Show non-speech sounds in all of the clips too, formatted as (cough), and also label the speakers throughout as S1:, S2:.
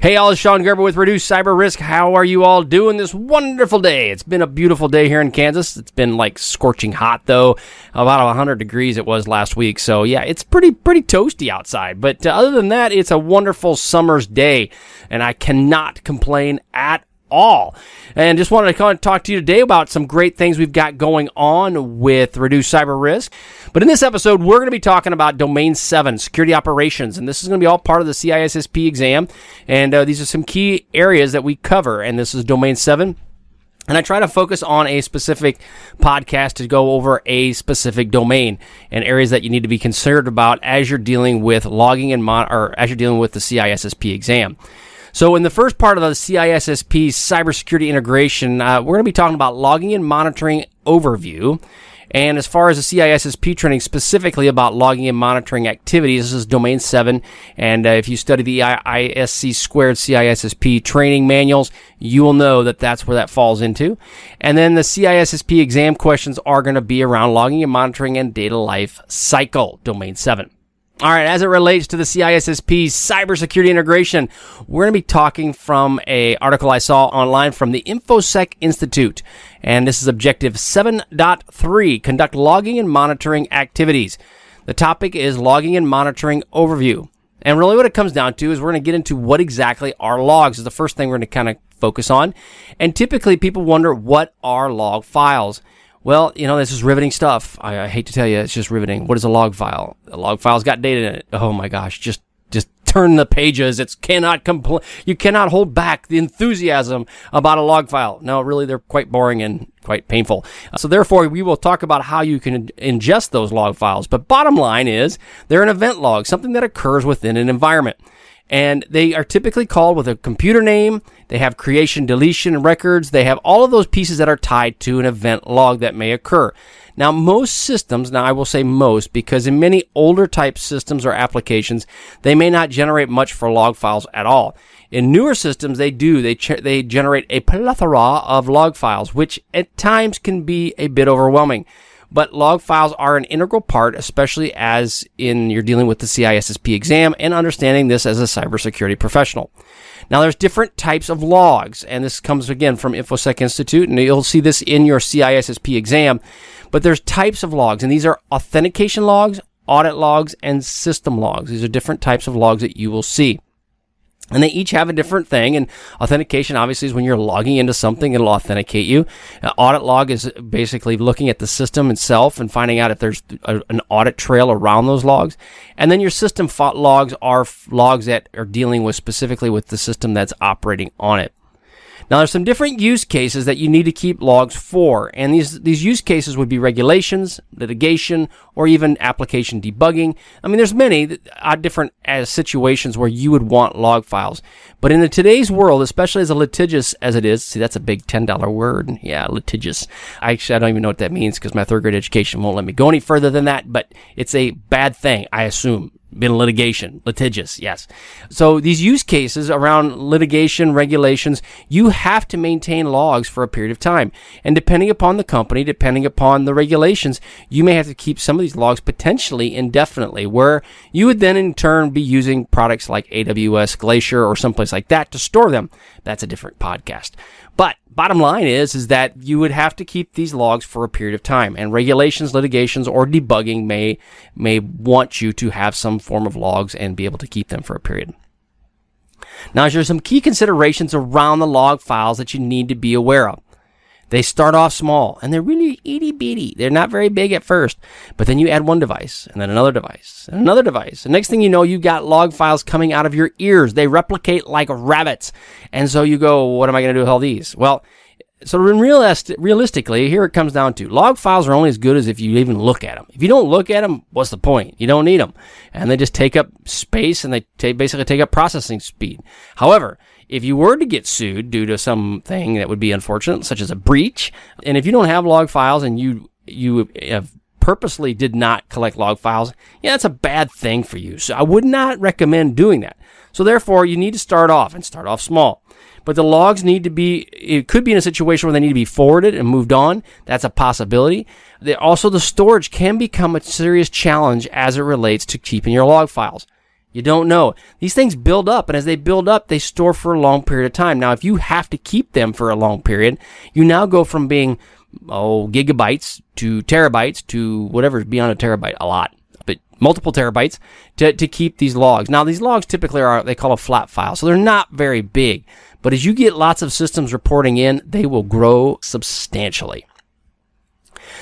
S1: Hey, all, it's Shon Gerber with Reduce Cyber Risk. How are you all doing this wonderful day? It's been a beautiful day here in Kansas. It's been like scorching hot though, about 100 degrees it was last week. So yeah, it's pretty pretty toasty outside. But uh, other than that, it's a wonderful summer's day, and I cannot complain at all. And just wanted to kind of talk to you today about some great things we've got going on with Reduce Cyber Risk. But in this episode, we're going to be talking about Domain 7, security operations. And this is going to be all part of the CISSP exam. And uh, these are some key areas that we cover. And this is Domain 7. And I try to focus on a specific podcast to go over a specific domain and areas that you need to be concerned about as you're dealing with logging and mon- or as you're dealing with the CISSP exam. So, in the first part of the CISSP cybersecurity integration, uh, we're going to be talking about logging and monitoring overview. And as far as the CISSP training, specifically about logging and monitoring activities, this is domain seven. And uh, if you study the ISC squared CISSP training manuals, you will know that that's where that falls into. And then the CISSP exam questions are going to be around logging and monitoring and data life cycle, domain seven. All right, as it relates to the CISSP cybersecurity integration, we're going to be talking from a article I saw online from the InfoSec Institute, and this is objective 7.3, conduct logging and monitoring activities. The topic is logging and monitoring overview. And really what it comes down to is we're going to get into what exactly are logs is the first thing we're going to kind of focus on. And typically people wonder what are log files? Well, you know, this is riveting stuff. I, I, hate to tell you, it's just riveting. What is a log file? A log file's got data in it. Oh my gosh, just just turn the pages. It's cannot compl- you cannot hold back the enthusiasm about a log file. No, really, they're quite boring and quite painful. So therefore, we will talk about how you can ingest those log files. But bottom line is, they're an event log, something that occurs within an environment and they are typically called with a computer name. They have creation, deletion records. They have all of those pieces that are tied to an event log that may occur. Now, most systems, now I will say most, because in many older type systems or applications, they may not generate much for log files at all. In newer systems, they do. They, ch- they generate a plethora of log files, which at times can be a bit overwhelming. But log files are an integral part, especially as in you're dealing with the CISSP exam and understanding this as a cybersecurity professional. Now there's different types of logs, and this comes again from InfoSec Institute, and you'll see this in your CISSP exam. But there's types of logs, and these are authentication logs, audit logs, and system logs. These are different types of logs that you will see. And they each have a different thing. And authentication, obviously, is when you're logging into something, it'll authenticate you. Uh, audit log is basically looking at the system itself and finding out if there's a, an audit trail around those logs. And then your system logs are f- logs that are dealing with specifically with the system that's operating on it. Now, there's some different use cases that you need to keep logs for, and these these use cases would be regulations, litigation, or even application debugging. I mean, there's many uh, different uh, situations where you would want log files. But in the today's world, especially as a litigious as it is, see, that's a big ten dollar word. Yeah, litigious. I actually, I don't even know what that means because my third grade education won't let me go any further than that. But it's a bad thing, I assume been litigation, litigious, yes. So these use cases around litigation regulations, you have to maintain logs for a period of time. And depending upon the company, depending upon the regulations, you may have to keep some of these logs potentially indefinitely, where you would then in turn be using products like AWS Glacier or someplace like that to store them. That's a different podcast. But bottom line is, is that you would have to keep these logs for a period of time and regulations, litigations, or debugging may, may want you to have some form of logs and be able to keep them for a period. Now, there's some key considerations around the log files that you need to be aware of. They start off small and they're really itty bitty. They're not very big at first, but then you add one device and then another device and another device. The next thing you know, you've got log files coming out of your ears. They replicate like rabbits. And so you go, what am I going to do with all these? Well, so in realist, realistically, here it comes down to log files are only as good as if you even look at them. If you don't look at them, what's the point? You don't need them. And they just take up space and they t- basically take up processing speed. However, If you were to get sued due to something that would be unfortunate, such as a breach, and if you don't have log files and you you have purposely did not collect log files, yeah, that's a bad thing for you. So I would not recommend doing that. So therefore, you need to start off and start off small. But the logs need to be, it could be in a situation where they need to be forwarded and moved on. That's a possibility. also, the storage can become a serious challenge as it relates to keeping your log files. You don't know. These things build up, and as they build up, they store for a long period of time. Now, if you have to keep them for a long period, you now go from being oh, gigabytes to terabytes to whatever is beyond a terabyte, a lot, but multiple terabytes to, to keep these logs. Now, these logs typically are, they call a flat file, so they're not very big. But as you get lots of systems reporting in, they will grow substantially.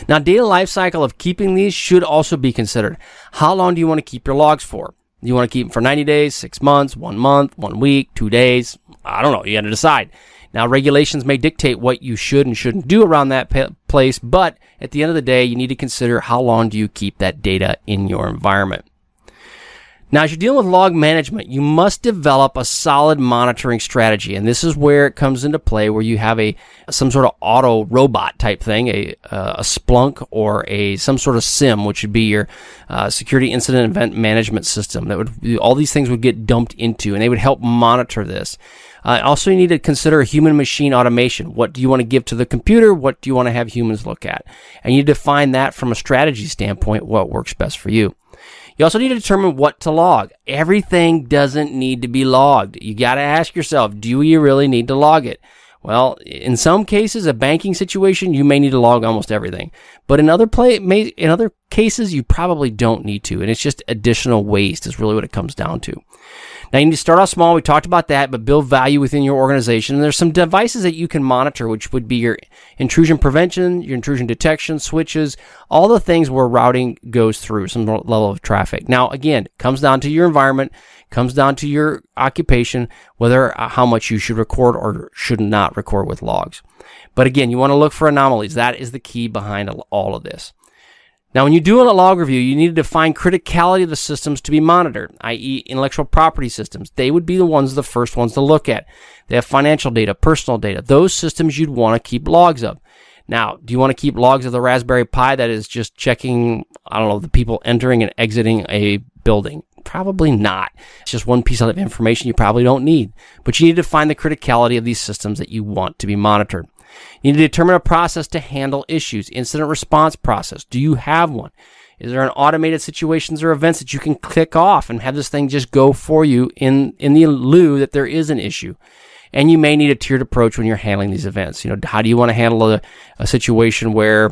S1: Now, data lifecycle of keeping these should also be considered. How long do you want to keep your logs for? You want to keep them for 90 days, six months, one month, one week, two days? I don't know. You got to decide. Now, regulations may dictate what you should and shouldn't do around that place, but at the end of the day, you need to consider how long do you keep that data in your environment. Now, as you're dealing with log management, you must develop a solid monitoring strategy. And this is where it comes into play where you have a, some sort of auto robot type thing, a, uh, a Splunk or a, some sort of SIEM, which would be your, uh, security incident event management system that would, all these things would get dumped into and they would help monitor this. Uh, also, you need to consider human machine automation. What do you want to give to the computer? What do you want to have humans look at? And you define that from a strategy standpoint, what works best for you. You also need to determine what to log. Everything doesn't need to be logged. You got to ask yourself, do you really need to log it? Well, in some cases, a banking situation, you may need to log almost everything. But in other play, may, in other cases, you probably don't need to. And it's just additional waste is really what it comes down to. Now you need to start off small. We talked about that, but build value within your organization. And there's some devices that you can monitor, which would be your intrusion prevention, your intrusion detection, switches, all the things where routing goes through some level of traffic. Now, again, comes down to your environment, comes down to your occupation, whether uh, how much you should record or should not record with logs. But again, you want to look for anomalies. That is the key behind all of this. Now, when you do a log review, you need to define criticality of the systems to be monitored, i.e. intellectual property systems. They would be the ones, the first ones to look at. They have financial data, personal data. Those systems you'd want to keep logs of. Now, do you want to keep logs of the Raspberry Pi that is just checking, I don't know, the people entering and exiting a building? Probably not. It's just one piece of information you probably don't need. But you need to find the criticality of these systems that you want to be monitored. You need to determine a process to handle issues. Incident response process. Do you have one? Is there an automated situations or events that you can click off and have this thing just go for you in, in the lieu that there is an issue? And you may need a tiered approach when you're handling these events. You know, how do you want to handle a, a situation where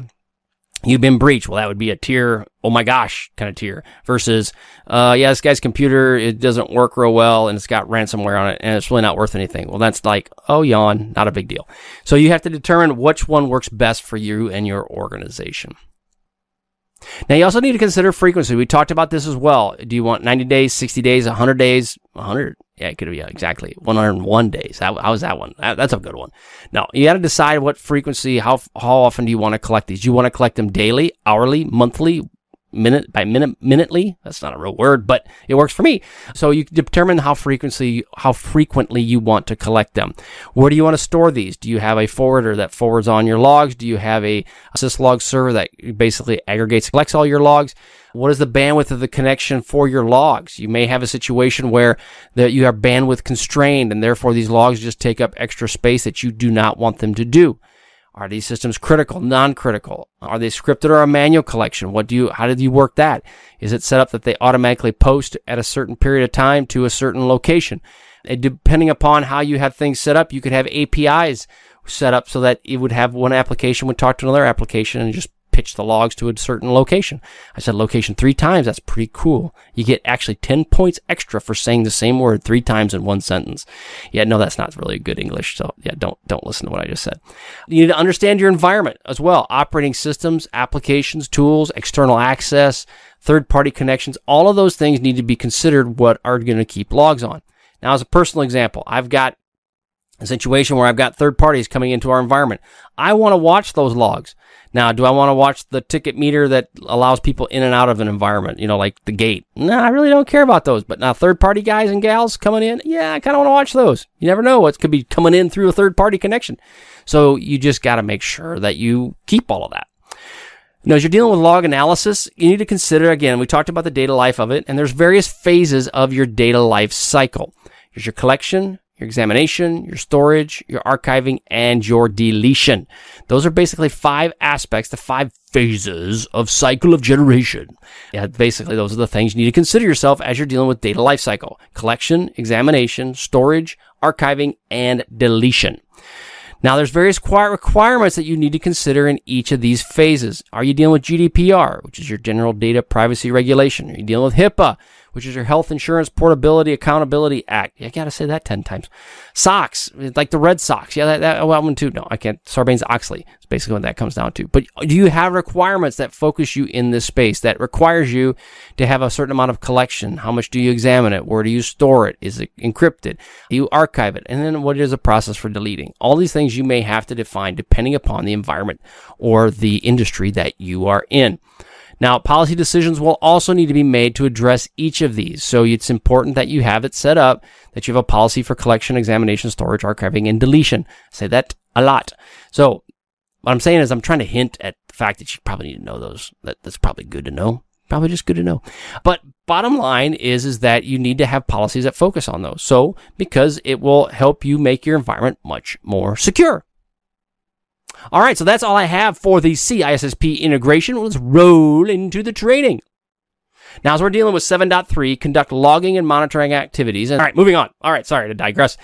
S1: you've been breached. Well, that would be a tier, oh my gosh, kind of tier versus, uh, yeah, this guy's computer, it doesn't work real well and it's got ransomware on it and it's really not worth anything. Well, that's like, oh, yawn, not a big deal. So you have to determine which one works best for you and your organization. Now, you also need to consider frequency. We talked about this as well. Do you want 90 days, 60 days, 100 days, 100? Yeah, it could be yeah, exactly 101 days. How, how's that one? That, that's a good one. Now, you got to decide what frequency, how, how often do you want to collect these? Do you want to collect them daily, hourly, monthly, minute by minute, minutely. That's not a real word, but it works for me. So you determine how frequency, how frequently you want to collect them. Where do you want to store these? Do you have a forwarder that forwards on your logs? Do you have a syslog server that basically aggregates, collects all your logs? What is the bandwidth of the connection for your logs? You may have a situation where that you are bandwidth constrained and therefore these logs just take up extra space that you do not want them to do. Are these systems critical, non-critical? Are they scripted or a manual collection? What do you, how did you work that? Is it set up that they automatically post at a certain period of time to a certain location? And depending upon how you have things set up, you could have APIs set up so that it would have one application would talk to another application and just pitch the logs to a certain location. I said location three times. That's pretty cool. You get actually 10 points extra for saying the same word three times in one sentence. Yeah, no, that's not really good English. So yeah, don't, don't listen to what I just said. You need to understand your environment as well. Operating systems, applications, tools, external access, third party connections. All of those things need to be considered what are going to keep logs on. Now, as a personal example, I've got a situation where I've got third parties coming into our environment. I want to watch those logs. Now, do I want to watch the ticket meter that allows people in and out of an environment? You know, like the gate. No, I really don't care about those. But now, third party guys and gals coming in, yeah, I kind of want to watch those. You never know what could be coming in through a third party connection. So you just got to make sure that you keep all of that. Now, as you're dealing with log analysis, you need to consider again, we talked about the data life of it, and there's various phases of your data life cycle. Here's your collection, your examination, your storage, your archiving, and your deletion. Those are basically five aspects, the five phases of cycle of generation. Yeah, basically those are the things you need to consider yourself as you're dealing with data lifecycle. Collection, examination, storage, archiving, and deletion. Now, there's various requirements that you need to consider in each of these phases. Are you dealing with GDPR, which is your General Data Privacy Regulation? Are you dealing with HIPAA, which is your Health Insurance Portability Accountability Act. I gotta say that 10 times. SOX, like the Red Sox. Yeah, that, that one too. No, I can't. Sarbanes-Oxley is basically what that comes down to. But do you have requirements that focus you in this space that requires you to have a certain amount of collection? How much do you examine it? Where do you store it? Is it encrypted? Do you archive it? And then what is the process for deleting? All these things you may have to define depending upon the environment or the industry that you are in. Now, policy decisions will also need to be made to address each of these. So it's important that you have it set up, that you have a policy for collection, examination, storage, archiving, and deletion. I say that a lot. So what I'm saying is I'm trying to hint at the fact that you probably need to know those. That, that's probably good to know. Probably just good to know. But bottom line is, is that you need to have policies that focus on those. So because it will help you make your environment much more secure. All right, so that's all I have for the CISSP integration. Let's roll into the training. Now, as we're dealing with 7.3, conduct logging and monitoring activities. all right, moving on. All right, sorry to digress.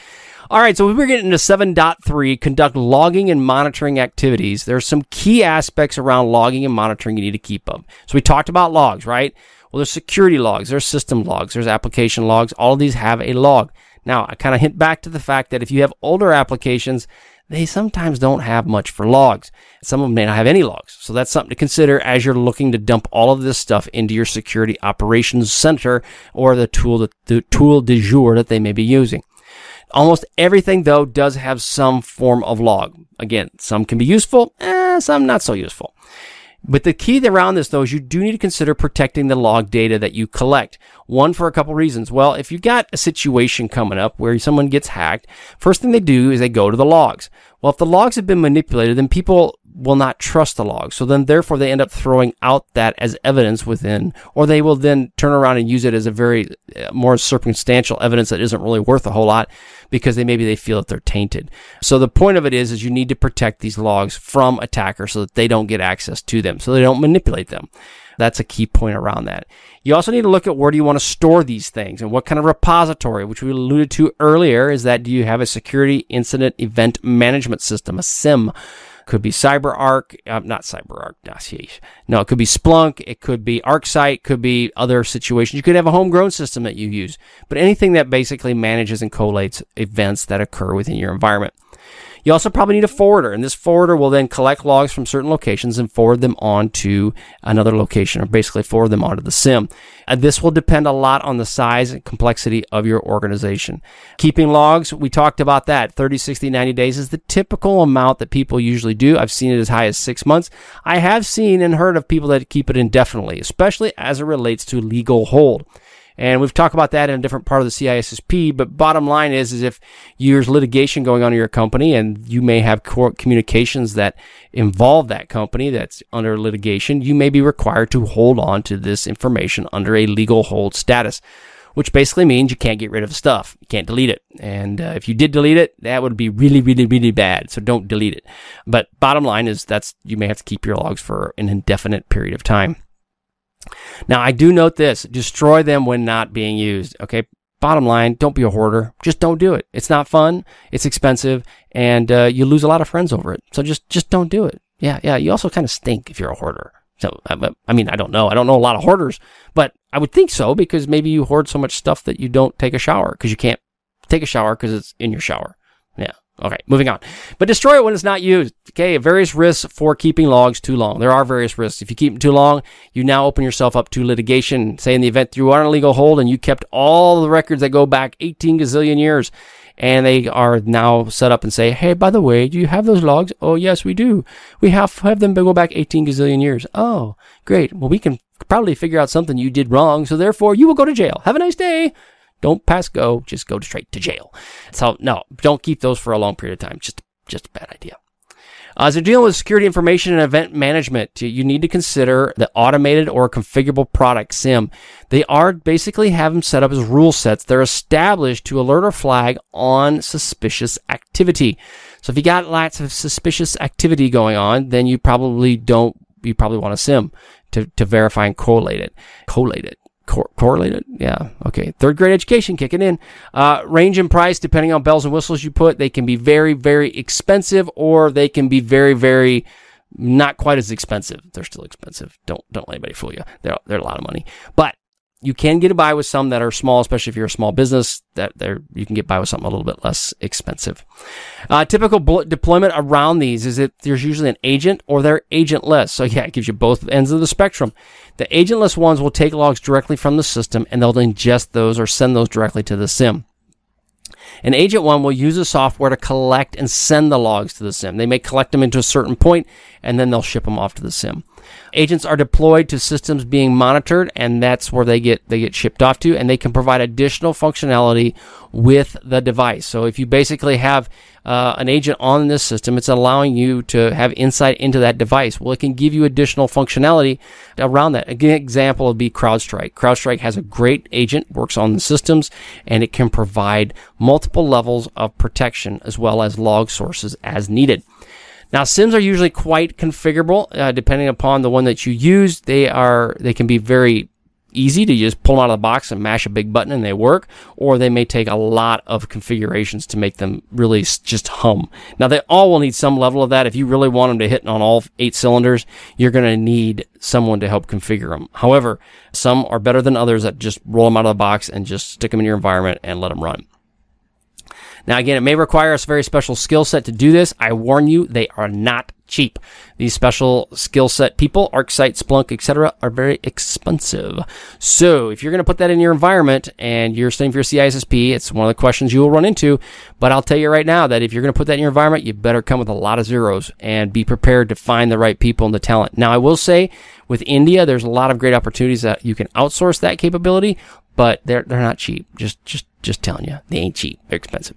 S1: All right, so we're getting into 7.3, conduct logging and monitoring activities. There are some key aspects around logging and monitoring you need to keep up. So we talked about logs, right? Well, there's security logs, there's system logs, there's application logs. All of these have a log. Now, I kind of hint back to the fact that if you have older applications, they sometimes don't have much for logs. Some of them may not have any logs. So that's something to consider as you're looking to dump all of this stuff into your security operations center or the tool, that, the tool de jour that they may be using. Almost everything though does have some form of log. Again, some can be useful, eh, some not so useful. But the key around this though is you do need to consider protecting the log data that you collect. One for a couple reasons. Well, if you've got a situation coming up where someone gets hacked, first thing they do is they go to the logs. Well, if the logs have been manipulated, then people will not trust the logs. So then therefore they end up throwing out that as evidence within, or they will then turn around and use it as a very Uh, more circumstantial evidence that isn't really worth a whole lot because they maybe they feel that they're tainted. So the point of it is, is you need to protect these logs from attackers so that they don't get access to them, so they don't manipulate them. That's a key point around that. You also need to look at where do you want to store these things and what kind of repository, which we alluded to earlier, is that do you have a security incident event management system, a SIEM? Could be CyberArk, uh, not CyberArk, no, it could be Splunk, it could be ArcSight, could be other situations. You could have a homegrown system that you use, but anything that basically manages and collates events that occur within your environment. You also probably need a forwarder, and this forwarder will then collect logs from certain locations and forward them on to another location, or basically forward them onto the SIEM. And this will depend a lot on the size and complexity of your organization. Keeping logs, we talked about that. 30, 60, 90 days is the typical amount that people usually do. I've seen it as high as six months. I have seen and heard of people that keep it indefinitely, especially as it relates to legal hold. And we've talked about that in a different part of the CISSP. But bottom line is, is if there's litigation going on in your company and you may have communications that involve that company that's under litigation, you may be required to hold on to this information under a legal hold status which basically means you can't get rid of stuff. You can't delete it. And uh, if you did delete it, that would be really, really, really bad. So don't delete it. But bottom line is that's you may have to keep your logs for an indefinite period of time. Now, I do note this destroy them when not being used. Okay. Bottom line, don't be a hoarder. Just don't do it. It's not fun. It's expensive and uh, you lose a lot of friends over it. So just, just don't do it. Yeah. Yeah. You also kind of stink if you're a hoarder. So, I mean, I don't know. I don't know a lot of hoarders, but I would think so because maybe you hoard so much stuff that you don't take a shower because you can't take a shower because it's in your shower. Yeah. Okay, moving on. But destroy it when it's not used. Okay, various risks for keeping logs too long. There are various risks. If you keep them too long, you now open yourself up to litigation. Say in the event you are on a legal hold and you kept all the records that go back 18 gazillion years and they are now set up and say, "Hey, by the way, do you have those logs?" "Oh, yes, we do. We have have them go back 18 gazillion years." "Oh, great. Well, we can probably figure out something you did wrong, so therefore you will go to jail. Have a nice day." Don't pass go, just go straight to jail. So no, don't keep those for a long period of time. Just just a bad idea. Uh, as you're dealing with security information and event management, you need to consider the automated or configurable product SIEM. They are basically have them set up as rule sets. They're established to alert or flag on suspicious activity. So if you got lots of suspicious activity going on, then you probably don't, you probably want a SIEM to, to verify and correlate it, collate it cor- correlated. Yeah. Okay. Third grade education kicking in. Uh, range in price, depending on bells and whistles you put, they can be very, very expensive or they can be very, very not quite as expensive. They're still expensive. Don't, don't let anybody fool you. They're, they're a lot of money, but you can get by with some that are small, especially if you're a small business. That there you can get by with something a little bit less expensive. Uh, typical deployment around these is that there's usually an agent or they're agentless. So yeah, it gives you both ends of the spectrum. The agentless ones will take logs directly from the system and they'll ingest those or send those directly to the SIEM. An agent one will use the software to collect and send the logs to the SIEM. They may collect them into a certain point and then they'll ship them off to the SIEM. Agents are deployed to systems being monitored, and that's where they get they get shipped off to, and they can provide additional functionality with the device. So if you basically have uh, an agent on this system, it's allowing you to have insight into that device. Well, it can give you additional functionality around that. An example would be CrowdStrike. CrowdStrike has a great agent, works on the systems, and it can provide multiple levels of protection as well as log sources as needed. Now, SIEMs are usually quite configurable, uh, depending upon the one that you use. They are they can be very easy to just pull them out of the box and mash a big button and they work, or they may take a lot of configurations to make them really just hum. Now, they all will need some level of that. If you really want them to hit on all eight cylinders, you're going to need someone to help configure them. However, some are better than others that just roll them out of the box and just stick them in your environment and let them run. Now, again, it may require a very special skill set to do this. I warn you, they are not cheap. These special skill set people, ArcSight, Splunk, etc., are very expensive. So, if you're going to put that in your environment and you're studying for your CISSP, it's one of the questions you will run into. But I'll tell you right now that if you're going to put that in your environment, you better come with a lot of zeros and be prepared to find the right people and the talent. Now, I will say with India, there's a lot of great opportunities that you can outsource that capability, but they're they're not cheap. Just just just telling you, they ain't cheap. They're expensive.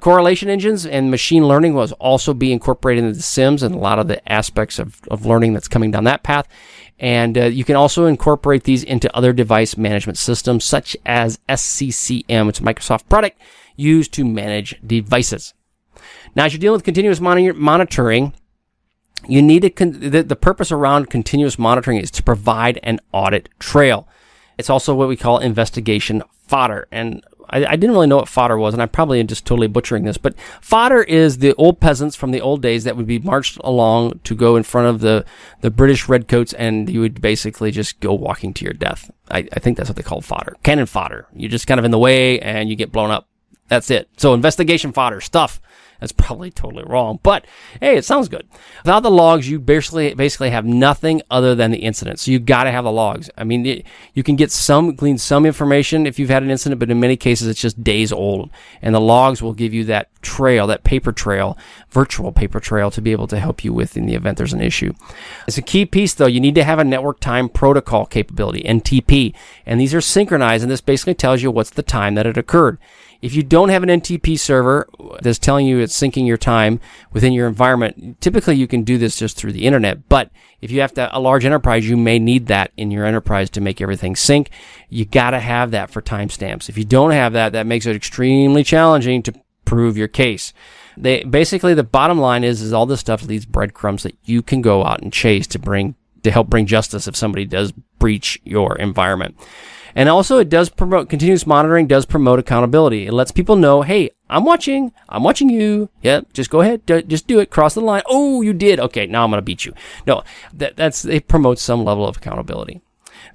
S1: Correlation engines and machine learning will also be incorporated into the SIEMs and a lot of the aspects of, of learning that's coming down that path. And uh, you can also incorporate these into other device management systems such as SCCM. It's a Microsoft product used to manage devices. Now, as you're dealing with continuous monitoring, you need to, con- the, the purpose around continuous monitoring is to provide an audit trail. It's also what we call investigation fodder. And I, I, didn't really know what fodder was, and I'm probably just totally butchering this, but fodder is the old peasants from the old days that would be marched along to go in front of the, the British redcoats, and you would basically just go walking to your death. I, I think that's what they call fodder. Cannon fodder. You're just kind of in the way, and you get blown up. That's it. So investigation fodder stuff that's probably totally wrong, but hey, it sounds good. Without the logs, you basically basically have nothing other than the incident. So you got to have the logs. I mean, it, you can get some glean some information if you've had an incident, but in many cases it's just days old, and the logs will give you that trail, that paper trail, virtual paper trail to be able to help you with in the event there's an issue. It's a key piece though. You need to have a network time protocol capability, NTP, and these are synchronized, and this basically tells you what's the time that it occurred. If you don't have an NTP server that's telling you it's syncing your time within your environment, typically you can do this just through the internet. But if you have to, a large enterprise, you may need that in your enterprise to make everything sync. You gotta have that for timestamps. If you don't have that, that makes it extremely challenging to prove your case. They basically the bottom line is is all this stuff leaves breadcrumbs that you can go out and chase to bring to help bring justice if somebody does breach your environment. And also it does promote continuous monitoring does promote accountability. It lets people know, hey, I'm watching. I'm watching you. Yep, just go ahead. Just do it. Cross the line. Oh, you did. Okay, now I'm to beat you. No, that, that's it promotes some level of accountability.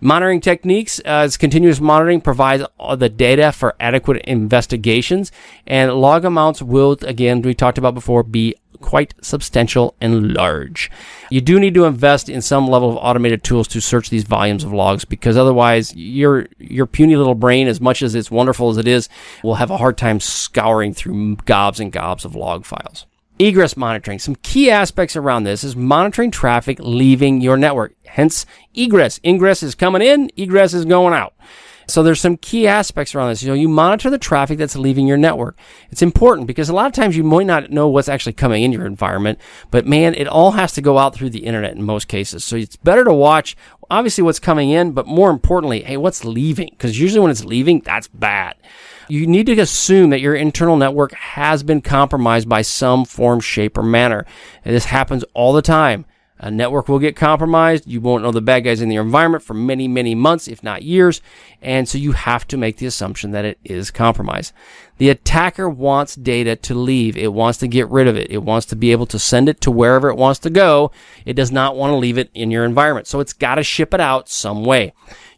S1: Monitoring techniques uh, as continuous monitoring provides the data for adequate investigations, and log amounts will, again, we talked about before, be quite substantial and large. You do need to invest in some level of automated tools to search these volumes of logs because otherwise your your puny little brain, as much as it's wonderful as it is, will have a hard time scouring through gobs and gobs of log files. Egress monitoring. Some key aspects around this is monitoring traffic leaving your network. Hence, egress. Ingress is coming in, egress is going out. So there's some key aspects around this. You know, you monitor the traffic that's leaving your network. It's important because a lot of times you might not know what's actually coming in your environment, but man, it all has to go out through the internet in most cases. So it's better to watch obviously what's coming in, but more importantly, hey, what's leaving? Because usually when it's leaving, that's bad. You need to assume that your internal network has been compromised by some form, shape, or manner. And this happens all the time. A network will get compromised. You won't know the bad guys in your environment for many, many months, if not years. And so you have to make the assumption that it is compromised. The attacker wants data to leave. It wants to get rid of it. It wants to be able to send it to wherever it wants to go. It does not want to leave it in your environment. So it's got to ship it out some way.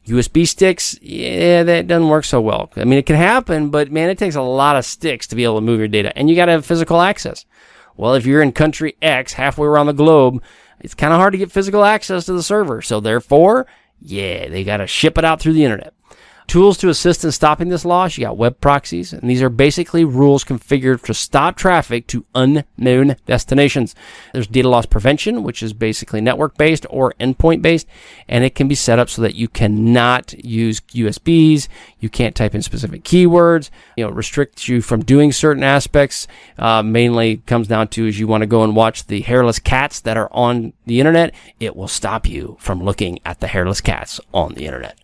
S1: USB sticks, yeah, that doesn't work so well. I mean, it can happen, but man, it takes a lot of sticks to be able to move your data and you got to have physical access. Well, if you're in country X, halfway around the globe, it's kind of hard to get physical access to the server. So therefore, yeah, they got to ship it out through the internet. Tools to assist in stopping this loss, you got web proxies, and these are basically rules configured to stop traffic to unknown destinations. There's data loss prevention, which is basically network based or endpoint based, and it can be set up so that you cannot use USBs, you can't type in specific keywords, you know, restricts you from doing certain aspects. Uh, mainly comes down to is you want to go and watch the hairless cats that are on the internet, it will stop you from looking at the hairless cats on the internet.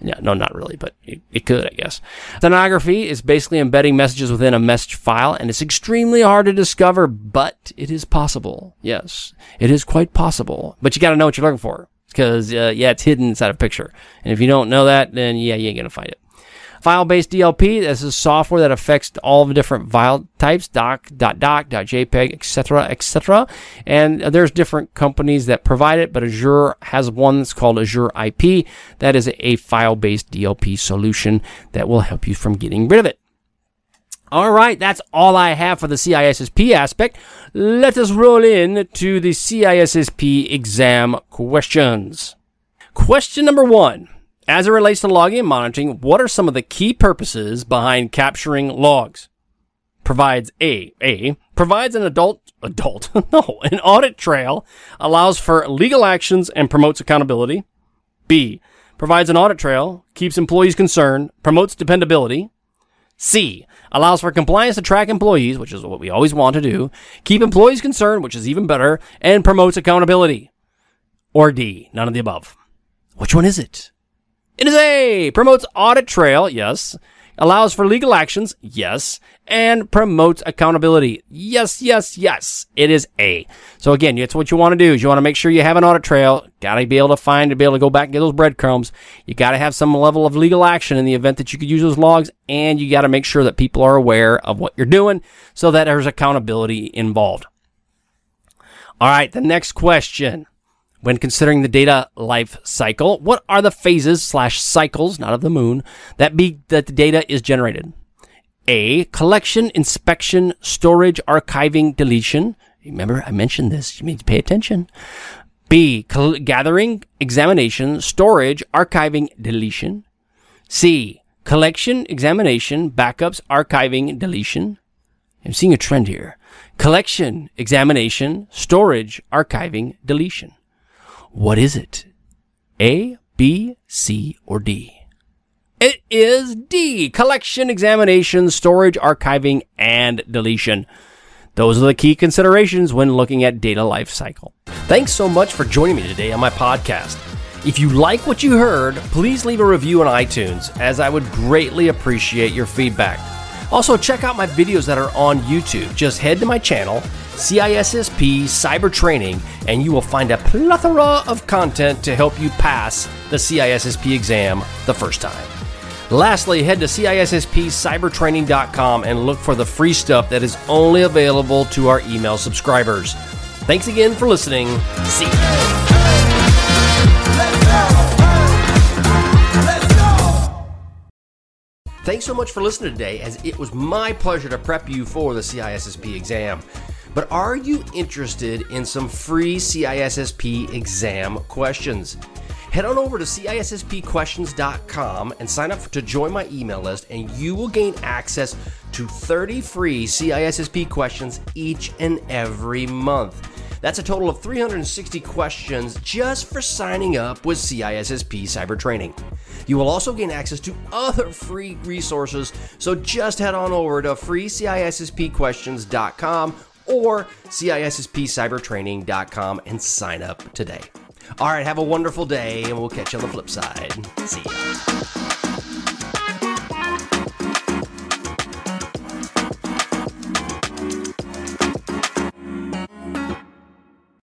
S1: Yeah, no, not really, but it, it could, I guess. Stenography is basically embedding messages within a message file, and it's extremely hard to discover, but it is possible. Yes, it is quite possible. But you got to know what you're looking for, because uh, yeah, it's hidden inside a picture, and if you don't know that, then yeah, you ain't gonna find it. File-based DLP, this is software that affects all the different file types, doc, doc, JPEG, etc., etc. And there's different companies that provide it, but Azure has one that's called Azure IP. That is a file-based DLP solution that will help you from getting rid of it. All right, that's all I have for the CISSP aspect. Let us roll in to the CISSP exam questions. Question number one. As it relates to logging and monitoring, what are some of the key purposes behind capturing logs? Provides a, a, provides an adult, adult, (laughs) no, an audit trail, allows for legal actions and promotes accountability. B, provides an audit trail, keeps employees concerned, promotes dependability. C, allows for compliance to track employees, which is what we always want to do, keep employees concerned, which is even better, and promotes accountability. Or D, none of the above. Which one is it? It is A. Promotes audit trail. Yes. Allows for legal actions. Yes. And promotes accountability. Yes, yes, yes. It is A. So again, that's what you want to do is you want to make sure you have an audit trail. Got to be able to find to be able to go back and get those breadcrumbs. You got to have some level of legal action in the event that you could use those logs and you got to make sure that people are aware of what you're doing so that there's accountability involved. All right. The next question. When considering the data life cycle, what are the phases slash cycles, not of the moon, that be that the data is generated? A. Collection, inspection, storage, archiving, deletion. Remember, I mentioned this. You need to pay attention. B. gathering, examination, storage, archiving, deletion. C. Collection, examination, backups, archiving, deletion. I'm seeing a trend here. Collection, examination, storage, archiving, deletion. What is it? A, B, C, or D? It is D. Collection, examination, storage, archiving, and deletion. Those are the key considerations when looking at data lifecycle. Thanks so much for joining me today on my podcast. If you like what you heard, please leave a review on iTunes, as I would greatly appreciate your feedback. Also, check out my videos that are on YouTube. Just head to my channel CISSP Cyber Training, and you will find a plethora of content to help you pass the CISSP exam the first time. Lastly, head to CISSPCybertraining.com and look for the free stuff that is only available to our email subscribers. Thanks again for listening. See you. Thanks so much for listening today, as it was my pleasure to prep you for the CISSP exam. But are you interested in some free CISSP exam questions? Head on over to CISSPquestions.com and sign up to join my email list, and you will gain access to 30 free CISSP questions each and every month. That's a total of 360 questions just for signing up with CISSP Cyber Training. You will also gain access to other free resources, so just head on over to freecisspquestions.com or CISSPcybertraining.com and sign up today. All right, have a wonderful day, and we'll catch you on the flip side. See ya.